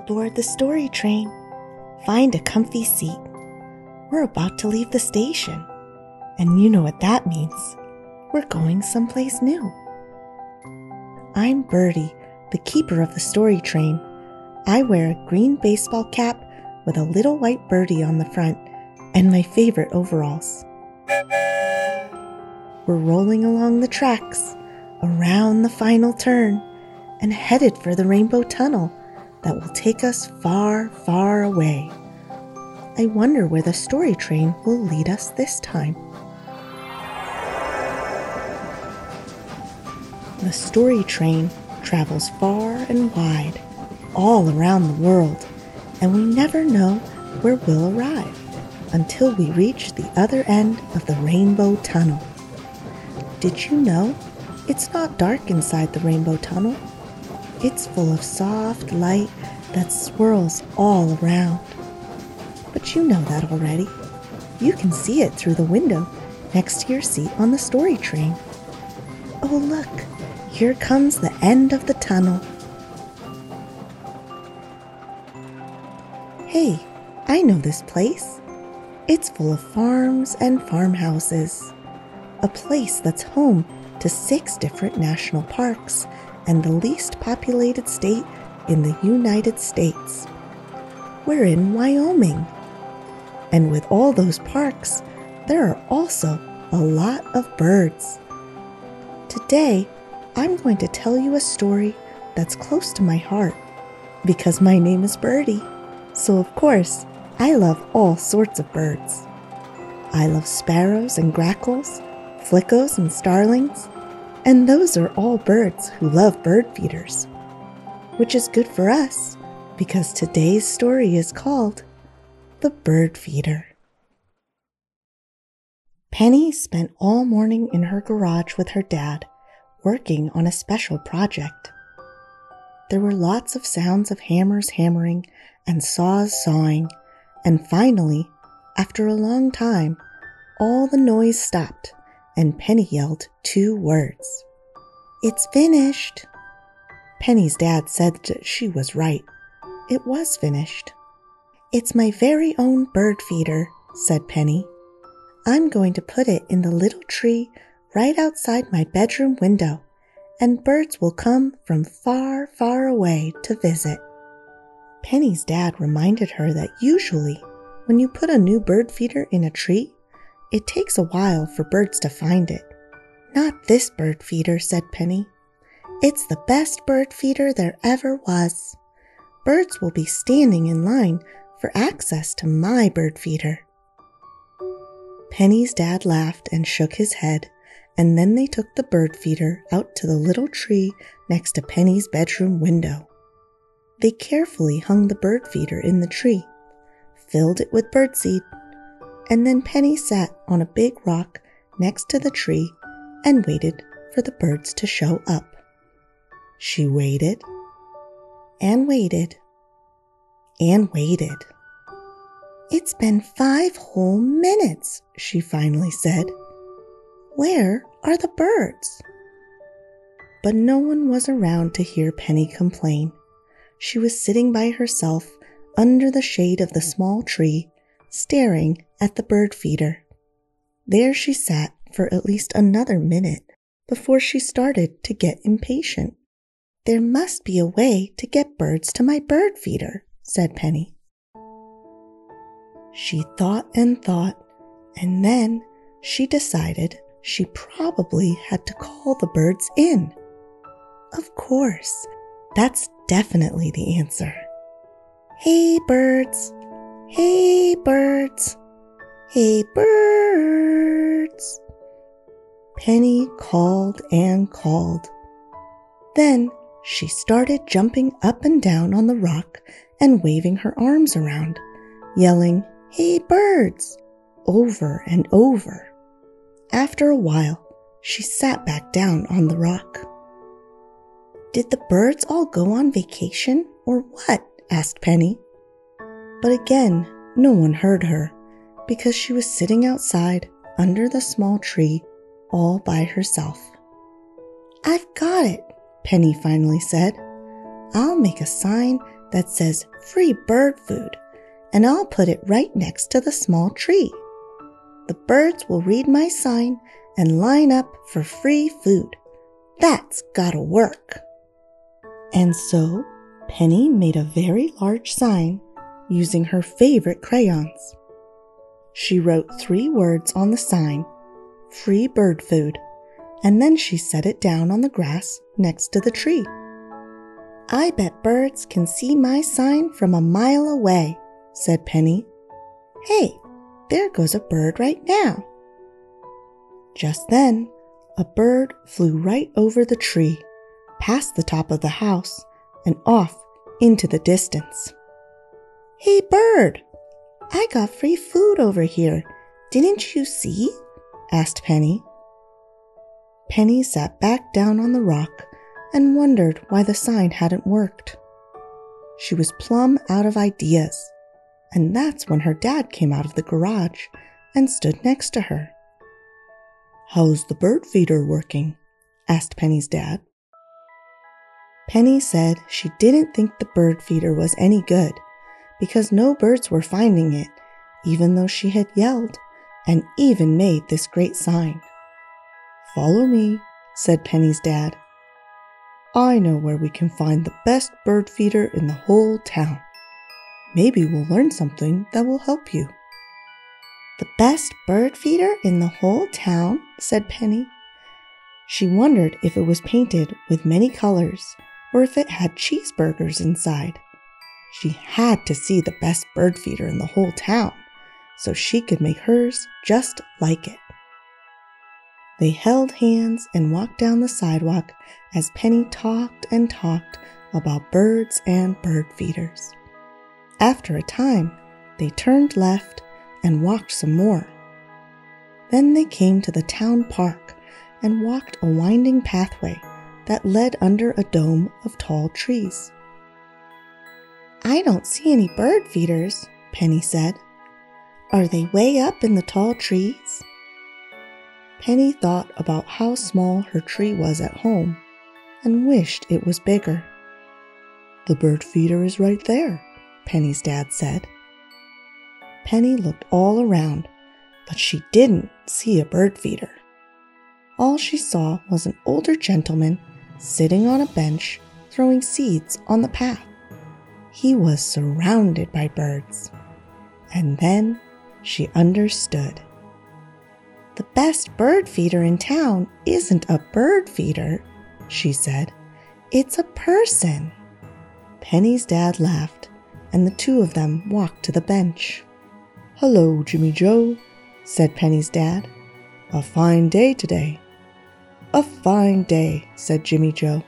aboard the story train. Find a comfy seat. We're about to leave the station. And you know what that means. We're going someplace new. I'm Birdie, the keeper of the story train. I wear a green baseball cap with a little white birdie on the front and my favorite overalls. We're rolling along the tracks, around the final turn, and headed for the Rainbow Tunnel that will take us far, far away. I wonder where the story train will lead us this time. The story train travels far and wide, all around the world, and we never know where we'll arrive until we reach the other end of the Rainbow Tunnel. Did you know it's not dark inside the Rainbow Tunnel? It's full of soft light that swirls all around. But you know that already. You can see it through the window next to your seat on the story train. Oh, look, here comes the end of the tunnel. Hey, I know this place. It's full of farms and farmhouses. A place that's home to six different national parks and the least populated state in the United States. We're in Wyoming. And with all those parks, there are also a lot of birds. Today, I'm going to tell you a story that's close to my heart because my name is Birdie. So, of course, I love all sorts of birds. I love sparrows and grackles, flickers and starlings, and those are all birds who love bird feeders. Which is good for us because today's story is called The Bird Feeder. Penny spent all morning in her garage with her dad, working on a special project. There were lots of sounds of hammers hammering and saws sawing, and finally, after a long time, all the noise stopped and Penny yelled two words. It's finished. Penny's dad said that she was right. It was finished. It's my very own bird feeder, said Penny. I'm going to put it in the little tree right outside my bedroom window, and birds will come from far, far away to visit. Penny's dad reminded her that usually, when you put a new bird feeder in a tree, it takes a while for birds to find it. Not this bird feeder, said Penny. It's the best bird feeder there ever was. Birds will be standing in line for access to my bird feeder. Penny's dad laughed and shook his head, and then they took the bird feeder out to the little tree next to Penny's bedroom window. They carefully hung the bird feeder in the tree, filled it with birdseed, and then Penny sat on a big rock next to the tree and waited for the birds to show up. She waited and waited and waited. It's been five whole minutes, she finally said. Where are the birds? But no one was around to hear Penny complain. She was sitting by herself under the shade of the small tree staring at the bird feeder. There she sat for at least another minute before she started to get impatient. There must be a way to get birds to my bird feeder, said Penny. She thought and thought, and then she decided she probably had to call the birds in. Of course, that's definitely the answer. Hey, birds, Hey, birds! Hey, birds! Penny called and called. Then she started jumping up and down on the rock and waving her arms around, yelling, Hey, birds! over and over. After a while, she sat back down on the rock. Did the birds all go on vacation or what? asked Penny. But again, no one heard her because she was sitting outside under the small tree all by herself. I've got it, Penny finally said. I'll make a sign that says free bird food, and I'll put it right next to the small tree. The birds will read my sign and line up for free food. That's gotta work. And so Penny made a very large sign using her favorite crayons. She wrote three words on the sign free bird food, and then she set it down on the grass next to the tree. I bet birds can see my sign from a mile away, said Penny. Hey, there goes a bird right now. Just then, a bird flew right over the tree, past the top of the house, and off into the distance. Hey, bird! I got free food over here. Didn't you see? asked Penny. Penny sat back down on the rock and wondered why the sign hadn't worked. She was plumb out of ideas, and that's when her dad came out of the garage and stood next to her. How's the bird feeder working? asked Penny's dad. Penny said she didn't think the bird feeder was any good because no birds were finding it, even though she had yelled and even made this great sign. Follow me, said Penny's dad. I know where we can find the best bird feeder in the whole town. Maybe we'll learn something that will help you. The best bird feeder in the whole town, said Penny. She wondered if it was painted with many colors or if it had cheeseburgers inside. She had to see the best bird feeder in the whole town so she could make hers just like it. They held hands and walked down the sidewalk as Penny talked and talked about birds and bird feeders. After a time, they turned left and walked some more. Then they came to the town park and walked a winding pathway that led under a dome of tall trees. I don't see any bird feeders, Penny said. Are they way up in the tall trees? Penny thought about how small her tree was at home and wished it was bigger. The bird feeder is right there, Penny's dad said. Penny looked all around, but she didn't see a bird feeder. All she saw was an older gentleman sitting on a bench throwing seeds on the path. He was surrounded by birds. And then she understood. The best bird feeder in town isn't a bird feeder, she said. It's a person. Penny's dad laughed, and the two of them walked to the bench. Hello, Jimmy Joe, said Penny's dad. A fine day today. A fine day, said Jimmy Joe.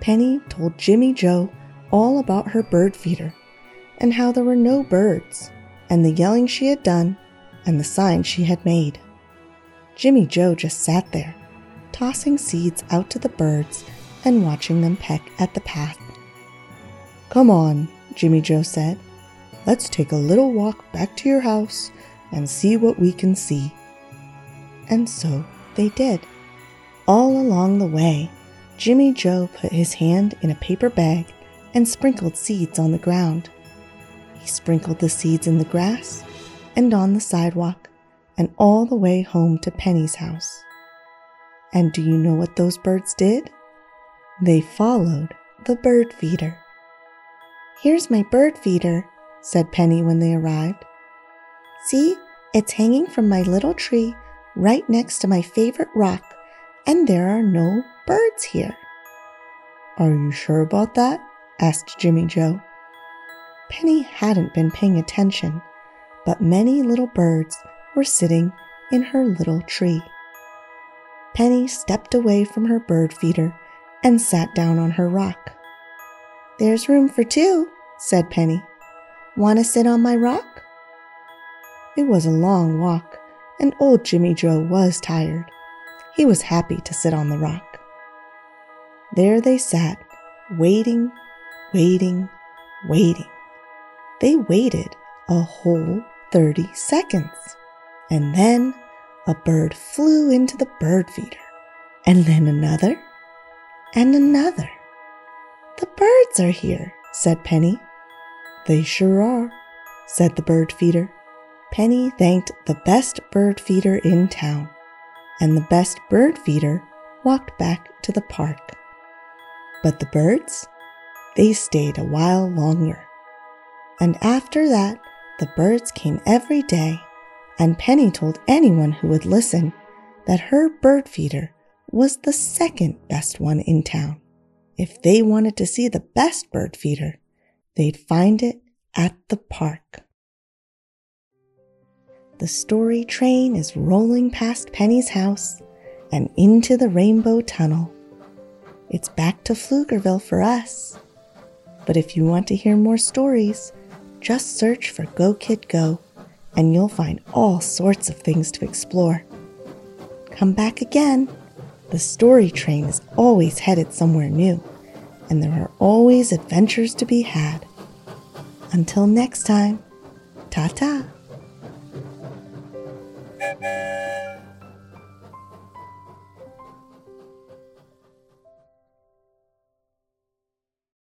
Penny told Jimmy Joe all about her bird feeder and how there were no birds, and the yelling she had done, and the sign she had made. Jimmy Joe just sat there, tossing seeds out to the birds and watching them peck at the path. Come on, Jimmy Joe said. Let's take a little walk back to your house and see what we can see. And so they did. All along the way, Jimmy Joe put his hand in a paper bag and sprinkled seeds on the ground. He sprinkled the seeds in the grass and on the sidewalk and all the way home to Penny's house. And do you know what those birds did? They followed the bird feeder. Here's my bird feeder, said Penny when they arrived. See, it's hanging from my little tree right next to my favorite rock, and there are no birds here. Are you sure about that? Asked Jimmy Joe. Penny hadn't been paying attention, but many little birds were sitting in her little tree. Penny stepped away from her bird feeder and sat down on her rock. There's room for two, said Penny. Want to sit on my rock? It was a long walk, and old Jimmy Joe was tired. He was happy to sit on the rock. There they sat, waiting, waiting, waiting. They waited a whole 30 seconds. And then a bird flew into the bird feeder. And then another, and another. The birds are here, said Penny. They sure are, said the bird feeder. Penny thanked the best bird feeder in town, and the best bird feeder walked back to the park. But the birds, they stayed a while longer. And after that, the birds came every day, and Penny told anyone who would listen that her bird feeder was the second best one in town. If they wanted to see the best bird feeder, they'd find it at the park. The story train is rolling past Penny's house and into the rainbow tunnel. It's back to Pflugerville for us. But if you want to hear more stories, just search for Go Kid Go and you'll find all sorts of things to explore. Come back again. The story train is always headed somewhere new, and there are always adventures to be had. Until next time, ta ta.